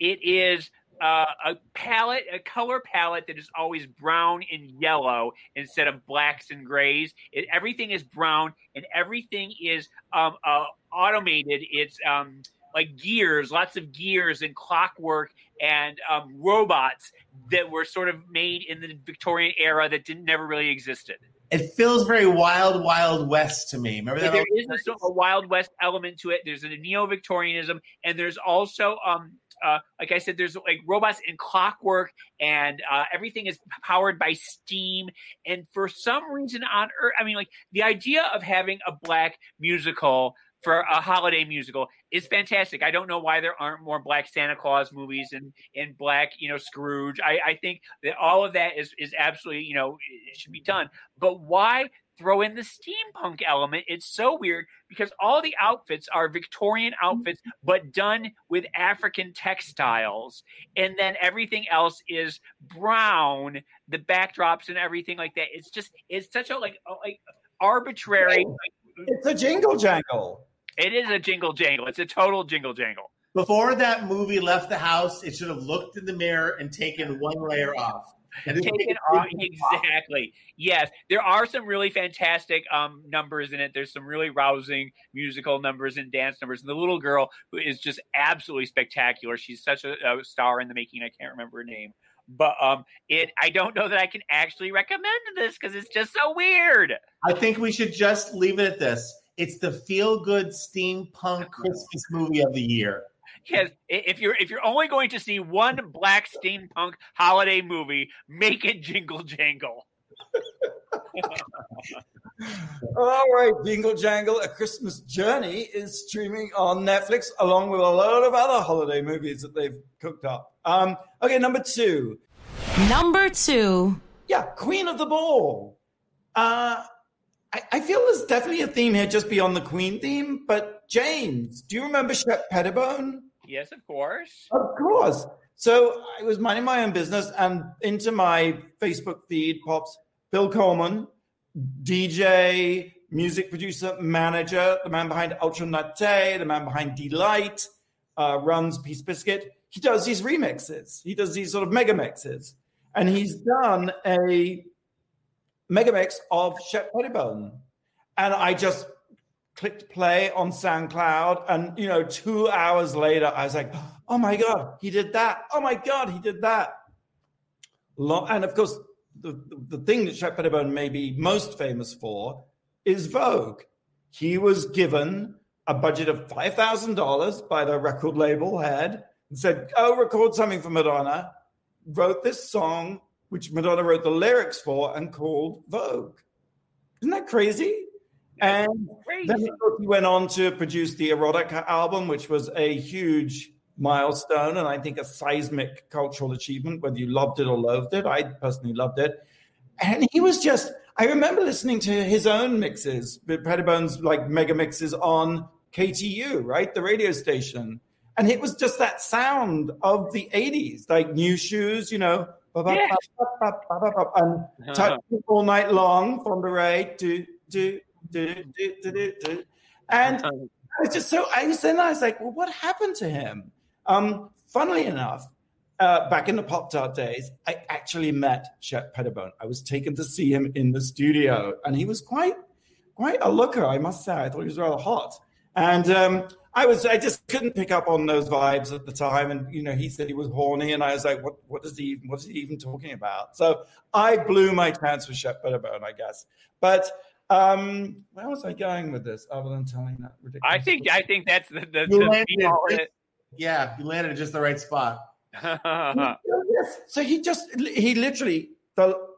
It is uh, a palette, a color palette that is always brown and yellow instead of blacks and grays. It, everything is brown and everything is um, uh, automated. It's um, like gears, lots of gears and clockwork and um, robots that were sort of made in the Victorian era that didn't never really existed. It feels very wild, wild west to me. Remember Yeah, that? there old- a, a Wild West element to it. There's a neo-Victorianism, and there's also, um, uh, like I said, there's like robots and clockwork, and uh, everything is powered by steam. And for some reason on Earth, I mean, like the idea of having a black musical for a holiday musical is fantastic. I don't know why there aren't more black Santa Claus movies and and black, you know, Scrooge. I, I think that all of that is is absolutely, you know, it should be done. But why throw in the steampunk element? It's so weird because all the outfits are Victorian outfits, mm-hmm. but done with African textiles, and then everything else is brown. The backdrops and everything like that. It's just it's such a like like arbitrary. It's a jingle jangle. It is a jingle jangle. It's a total jingle jangle. Before that movie left the house, it should have looked in the mirror and taken one layer off. And Take it off. Exactly. Yes, there are some really fantastic um, numbers in it. There's some really rousing musical numbers and dance numbers. And the little girl who is just absolutely spectacular. She's such a, a star in the making. I can't remember her name, but um, it. I don't know that I can actually recommend this because it's just so weird. I think we should just leave it at this. It's the feel good steampunk Christmas movie of the year. Yes, if you're if you're only going to see one black steampunk holiday movie, make it Jingle Jangle. All right, Jingle Jangle, A Christmas Journey is streaming on Netflix along with a load of other holiday movies that they've cooked up. Um, okay, number two. Number two. yeah, Queen of the Ball. Uh, I, I feel there's definitely a theme here just beyond the Queen theme. But James, do you remember Shep Pettibone? Yes, of course. Of course. So I was minding my own business, and into my Facebook feed pops Bill Coleman, DJ, music producer, manager, the man behind Ultra Naté, the man behind Deee-Lite, uh, runs Peace Bisquit. He does these remixes. He does these sort of mega mixes. And he's done a mega mix of Shep Pettibone. And I just clicked play on SoundCloud. And, you know, two hours later, I was like, oh my God, he did that. Oh my God, he did that. And of course, the, the thing that Shep Pettibone may be most famous for is Vogue. He was given a budget of $5,000 by the record label head and said, Oh, record something for Madonna. Wrote this song, which Madonna wrote the lyrics for and called Vogue. Isn't that crazy? And crazy. then he went on to produce the Erotica album, which was a huge milestone and I think a seismic cultural achievement, whether you loved it or loathed it. I personally loved it. And he was just, I remember listening to his own mixes, Pettibone's like mega mixes on KTU, right? The radio station. And it was just that sound of the 80s, like new shoes, you know, yeah. and touch all night long from the Ray, do, do, do, do, do, do. And I was just so, I was then I was like, well, what happened to him? Um, funnily enough, uh, back in the Pop Tart days, I actually met Shep Pettibone. I was taken to see him in the studio, and he was quite, quite a looker, I must say. I thought he was rather hot, and um, I was, I just couldn't pick up on those vibes at the time. And you know, he said he was horny, and I was like, what, what is he, what is he even talking about? So I blew my chance with Shep Pettibone, I guess. But um, where was I going with this, other than telling that ridiculous? I think, I think that's the, the, the yeah, you landed at just the right spot. yes. So he just he literally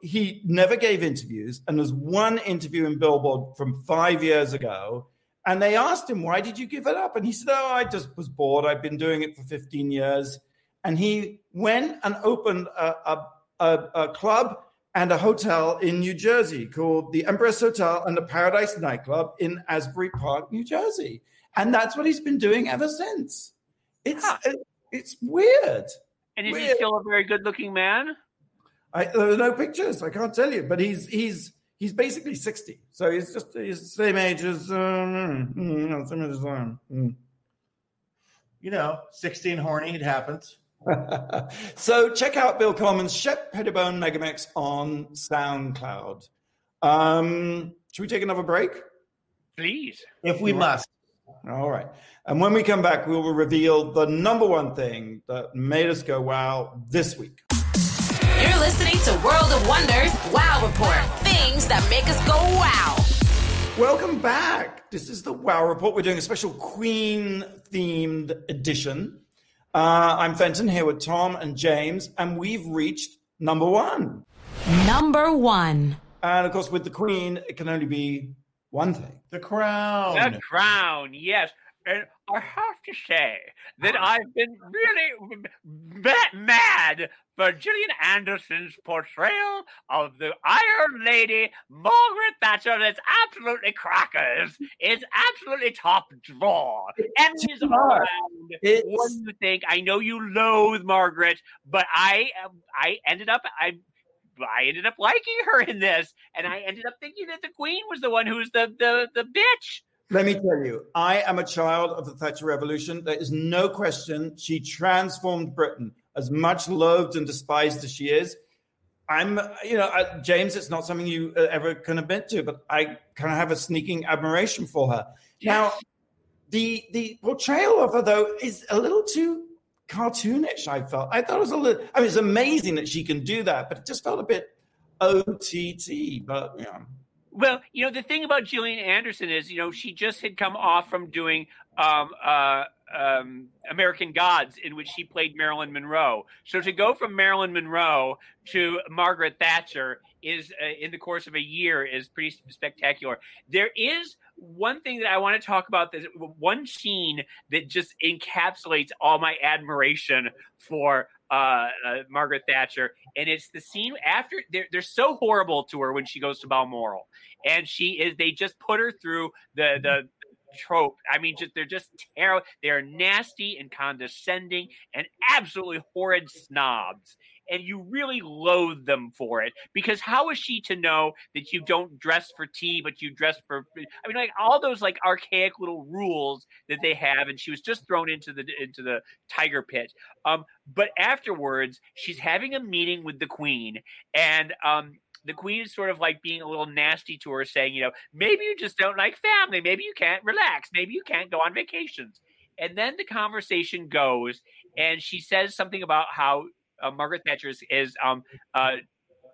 he never gave interviews, and there's one interview in Billboard from five years ago, and they asked him why did you give it up, and he said, "Oh, I just was bored. I've been doing it for 15 years." And he went and opened a, a, a, a club and a hotel in New Jersey called the Empress Hotel and the Paradise Nightclub in Asbury Park, New Jersey, and that's what he's been doing ever since. It's huh. it's weird. And is weird. he still a very good-looking man? I, there are no pictures. I can't tell you, but he's he's he's basically sixty, so he's just he's the same age as um, mm, same age as um, mm. you know, sixteen horny. It happens. so check out Bill Coleman's Shep Pettibone Megamix on SoundCloud. Um, should we take another break? Please, if we must. All right. And when we come back, we will reveal the number one thing that made us go wow this week. You're listening to World of Wonders Wow Report things that make us go wow. Welcome back. This is the Wow Report. We're doing a special Queen themed edition. Uh, I'm Fenton here with Tom and James, and we've reached number one. Number one. And of course, with the Queen, it can only be one thing the crown. The crown, yes. And I have to say that I've been really mad for Gillian Anderson's portrayal of the Iron Lady, Margaret Thatcher. That's absolutely crackers. It's absolutely top drawer. Emmys all around. What do you think? I know you loathe Margaret, but I, um, I ended up, I I ended up liking her in this, and I ended up thinking that the Queen was the one who's the the the bitch. Let me tell you, I am a child of the Thatcher Revolution. There is no question she transformed Britain. As much loathed and despised as she is, I'm, you know, uh, James, it's not something you uh, ever can admit to, but I kind of have a sneaking admiration for her. Now, the the portrayal of her though is a little too cartoonish. I felt. I thought it was a little. I mean, it's amazing that she can do that, but it just felt a bit OTT. But yeah. Well, you know, the thing about Gillian Anderson is, you know, she just had come off from doing um, uh, um, American Gods, in which she played Marilyn Monroe. So to go from Marilyn Monroe to Margaret Thatcher is, uh, in the course of a year, is pretty spectacular. There is one thing that I want to talk about this one scene that just encapsulates all my admiration for uh, uh, Margaret Thatcher, and it's the scene after they're they're so horrible to her when she goes to Balmoral, and she is they just put her through the the trope. I mean, just they're just terrible. They're nasty and condescending and absolutely horrid snobs and you really loathe them for it because how is she to know that you don't dress for tea but you dress for i mean like all those like archaic little rules that they have and she was just thrown into the into the tiger pit um but afterwards she's having a meeting with the queen and um the queen is sort of like being a little nasty to her, saying, you know, maybe you just don't like family. Maybe you can't relax. Maybe you can't go on vacations. And then the conversation goes, and she says something about how uh, Margaret Thatcher is, is um, uh,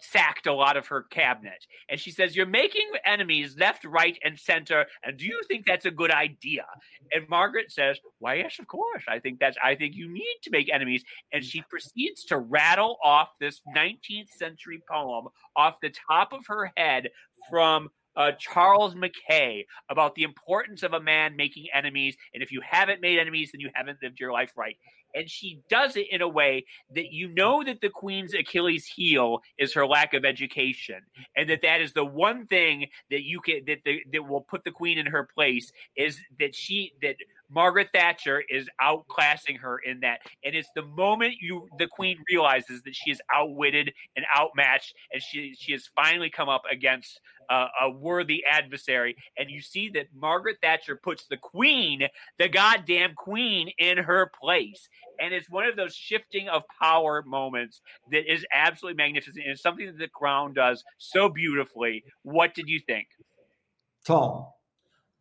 sacked a lot of her cabinet. And she says, You're making enemies left, right, and center. And do you think that's a good idea? And Margaret says, Why, yes, of course. I think that's, I think you need to make enemies. And she proceeds to rattle off this 19th century poem off the top of her head from uh, Charles Mackay about the importance of a man making enemies. And if you haven't made enemies, then you haven't lived your life right and she does it in a way that you know that the queen's achilles heel is her lack of education and that that is the one thing that you can that the, that will put the queen in her place is that she that Margaret Thatcher is outclassing her in that. And it's the moment you the queen realizes that she is outwitted and outmatched and she she has finally come up against uh, a worthy adversary. And you see that Margaret Thatcher puts the queen, the goddamn queen, in her place. And it's one of those shifting of power moments that is absolutely magnificent. And it's something that the crown does so beautifully. What did you think? Tom.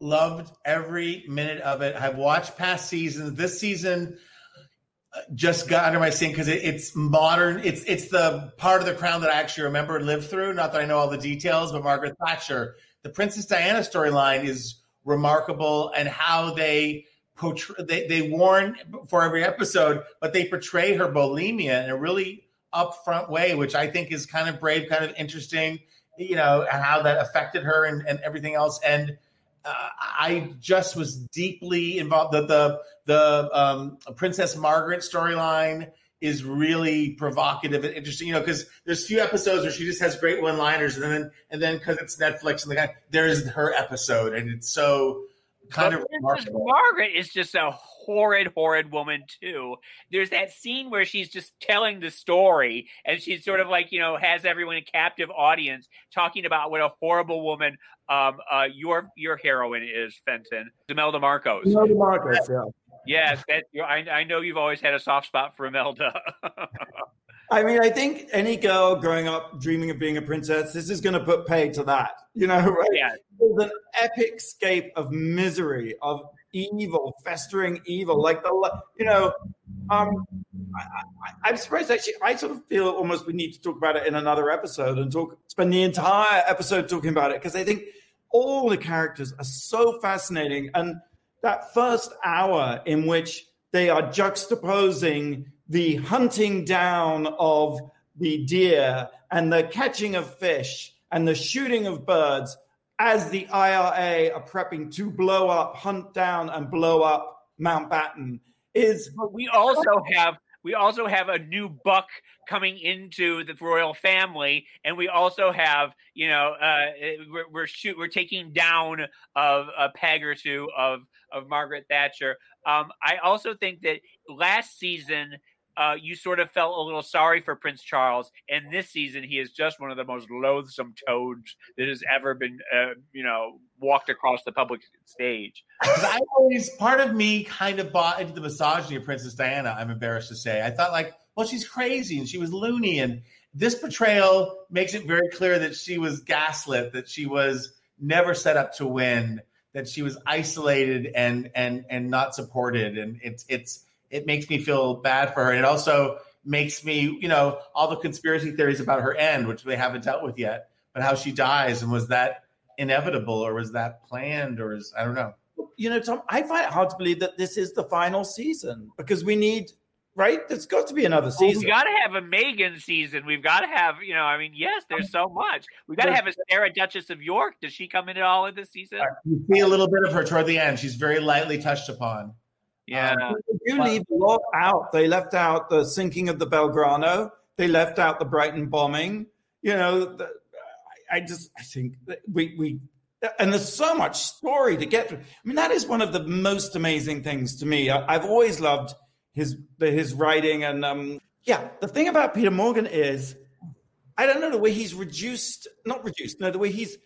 Loved every minute of it. I've watched past seasons. This season uh, just got under my skin because it, it's modern. It's it's the part of the crown that I actually remember and lived through. Not that I know all the details, but Margaret Thatcher, the Princess Diana storyline is remarkable, and how they portray they, they warn for every episode, but they portray her bulimia in a really upfront way, which I think is kind of brave, kind of interesting. You know, and how that affected her and, and everything else, and uh, I just was deeply involved. The the the um, Princess Margaret storyline is really provocative and interesting. You know, because there's few episodes where she just has great one liners, and then and then because it's Netflix and the guy, there is her episode, and it's so kind but of remarkable. Margaret is just a horrid, horrid woman too. There's that scene where she's just telling the story, and she's sort of like you know has everyone a captive audience talking about what a horrible woman um, uh, your your heroine is, Fenton Imelda Marcos. Imelda Marcos, yeah. Yes, that I, I know you've always had a soft spot for Imelda. I mean, I think any girl growing up dreaming of being a princess, this is going to put pay to that. You know, right? Yeah. There's an epic scape of misery, of evil, festering evil. Like the, you know, um, I, am surprised actually. I sort of feel almost we need to talk about it in another episode and talk, spend the entire episode talking about it because I think all the characters are so fascinating. And that first hour in which they are juxtaposing the hunting down of the deer and the catching of fish and the shooting of birds as the IRA are prepping to blow up, hunt down, and blow up Mountbatten is. But we also have we also have a new buck coming into the royal family, and we also have you know uh, we're we're, shoot, we're taking down of a peg or two of of Margaret Thatcher. Um, I also think that last season uh, you sort of felt a little sorry for Prince Charles, and this season he is just one of the most loathsome toads that has ever been, uh, you know, walked across the public stage. I always, part of me, kind of bought into the misogyny of Princess Diana. I'm embarrassed to say. I thought like, well, she's crazy and she was loony, and this portrayal makes it very clear that she was gaslit, that she was never set up to win, that she was isolated and and and not supported, and it's it's it makes me feel bad for her. And it also makes me, you know, all the conspiracy theories about her end, which they haven't dealt with yet, but how she dies and was that inevitable or was that planned or is I don't know. You know, Tom, I find it hard to believe that this is the final season because we need right? There's got to be another oh, Well, season. we got to have a Meghan season. We've got to have, you know, I mean, yes, there's so much. We've got to have a Sarah Duchess of York. Does she come in at all in this season? You see a little bit of her toward the end. She's very lightly touched upon. Yeah. They do leave a lot out. They left out the sinking of the Belgrano. They left out the Brighton bombing. You know, the, I just I think that we we and there's so much story to get through. I mean, that is one of the most amazing things to me. I, I've always loved his his writing, and um, yeah, the thing about Peter Morgan is, I don't know the way he's reduced, not reduced, no, the way he's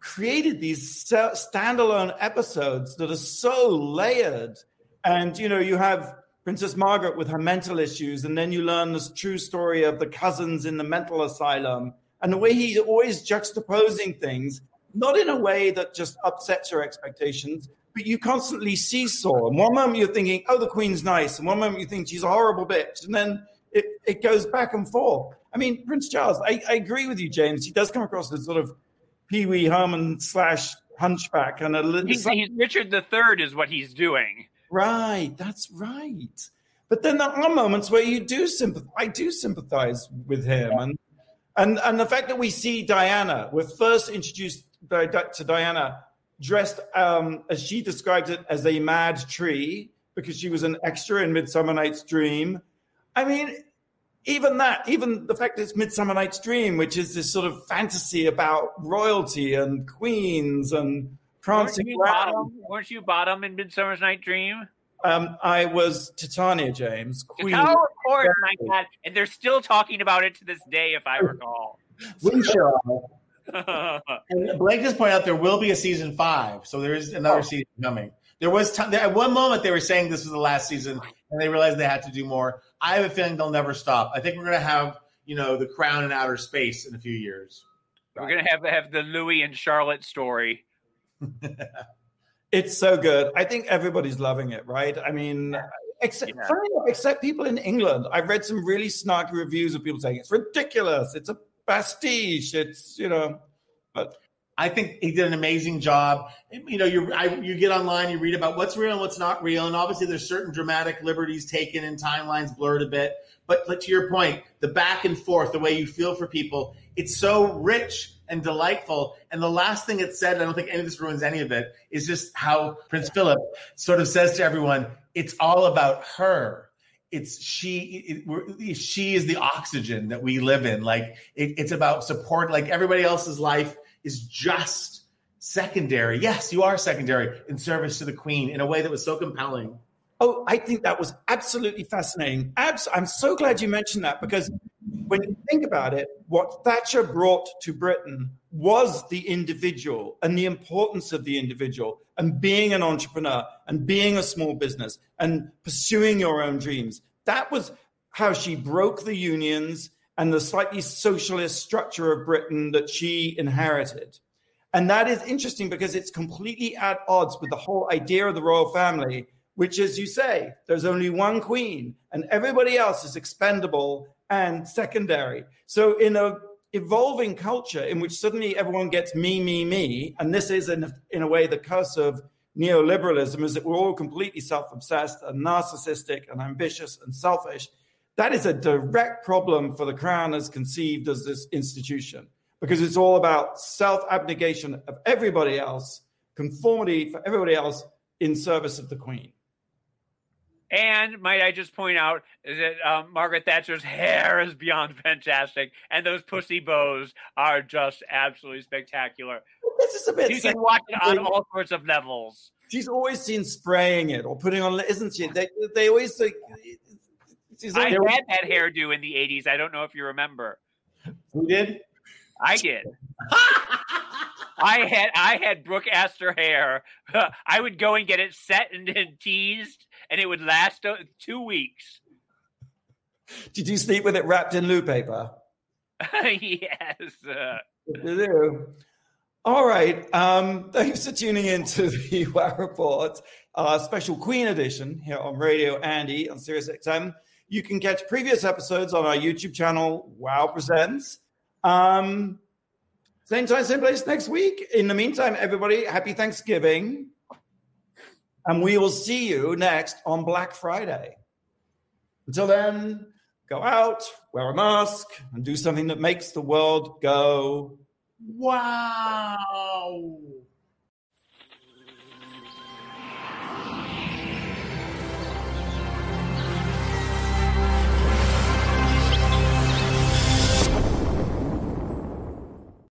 created these standalone episodes that are so layered. And you know, you have Princess Margaret with her mental issues, and then you learn this true story of the cousins in the mental asylum, and the way he's always juxtaposing things, not in a way that just upsets your expectations, but you constantly seesaw. And one moment you're thinking, "Oh, the Queen's nice," and one moment you think she's a horrible bitch, and then it, it goes back and forth. I mean, Prince Charles, I, I agree with you, James. He does come across as sort of Pee Wee Herman slash hunchback, and a little. He's, he's Richard the Third, is what he's doing. Right, that's right. But then there are moments where you do sympathize. I do sympathize with him, and and and the fact that we see Diana, we're first introduced by, to Diana dressed um, as she described it as a mad tree because she was an extra in Midsummer Night's Dream. I mean, even that, even the fact that it's Midsummer Night's Dream, which is this sort of fantasy about royalty and queens and Weren't you, bottom, weren't you bottom in Midsummer's Night Dream? Um, I was Titania James, Queen. Oh, of course, my God. And they're still talking about it to this day, if I recall. We shall. And Blake just pointed out there will be a season five, so there is another Oh. season coming. There was time, at one moment they were saying this was the last season, and they realized they had to do more. I have a feeling they'll never stop. I think we're going to have you know the Crown in outer space in a few years. We're gonna have have the Louis and Charlotte story. It's so good. I think everybody's loving it, right? I mean, except Yeah. funny enough, except people in England. I've read some really snarky reviews of people saying it's ridiculous. It's a pastiche. It's you know, but I think he did an amazing job. You know, you I, you get online, you read about what's real and what's not real, and obviously there's certain dramatic liberties taken and timelines blurred a bit. But but to your point, the back and forth, the way you feel for people, it's so rich and delightful. And the last thing it said, I don't think any of this ruins any of it, is just how Prince Philip sort of says to everyone, "It's all about her." It's she. It, she is the oxygen that we live in. Like it, it's about support. Like everybody else's life is just secondary. Yes, you are secondary in service to the Queen in a way that was so compelling. oh, I think that was absolutely fascinating. Abs- I'm so glad you mentioned that because when you think about it, what Thatcher brought to Britain was the individual and the importance of the individual and being an entrepreneur and being a small business and pursuing your own dreams. That was how she broke the unions and the slightly socialist structure of Britain that she inherited. And that is interesting because it's completely at odds with the whole idea of the royal family, which, as you say, there's only one queen and everybody else is expendable and secondary. So, in a evolving culture in which suddenly everyone gets me, me, me, and this is in a, in a way the curse of neoliberalism is that we're all completely self-obsessed and narcissistic and ambitious and selfish. That is a direct problem for the crown as conceived as this institution because it's all about self-abnegation of everybody else, conformity for everybody else in service of the queen. And might I just point out that um, Margaret Thatcher's hair is beyond fantastic, and those pussy bows are just absolutely spectacular. This is a bit. You can watch it on all sorts of levels. She's always seen spraying it or putting on, isn't she? They, they always like. She's I had that hairdo in the '80s. I don't know if you remember. Who did? I did. I had I had Brooke Astor hair. I would go and get it set and, and teased, and it would last uh, two weeks. Did you sleep with it wrapped in loo paper? yes. Uh. All right. Um, thanks for tuning in to the WoW Report, uh, special Queen edition here on Radio Andy on Sirius XM. You can catch previous episodes on our YouTube channel, WoW Presents. Um, same time, same place next week. In the meantime, everybody, happy Thanksgiving. And we will see you next on Black Friday. Until then, go out, wear a mask, and do something that makes the world go. Wow.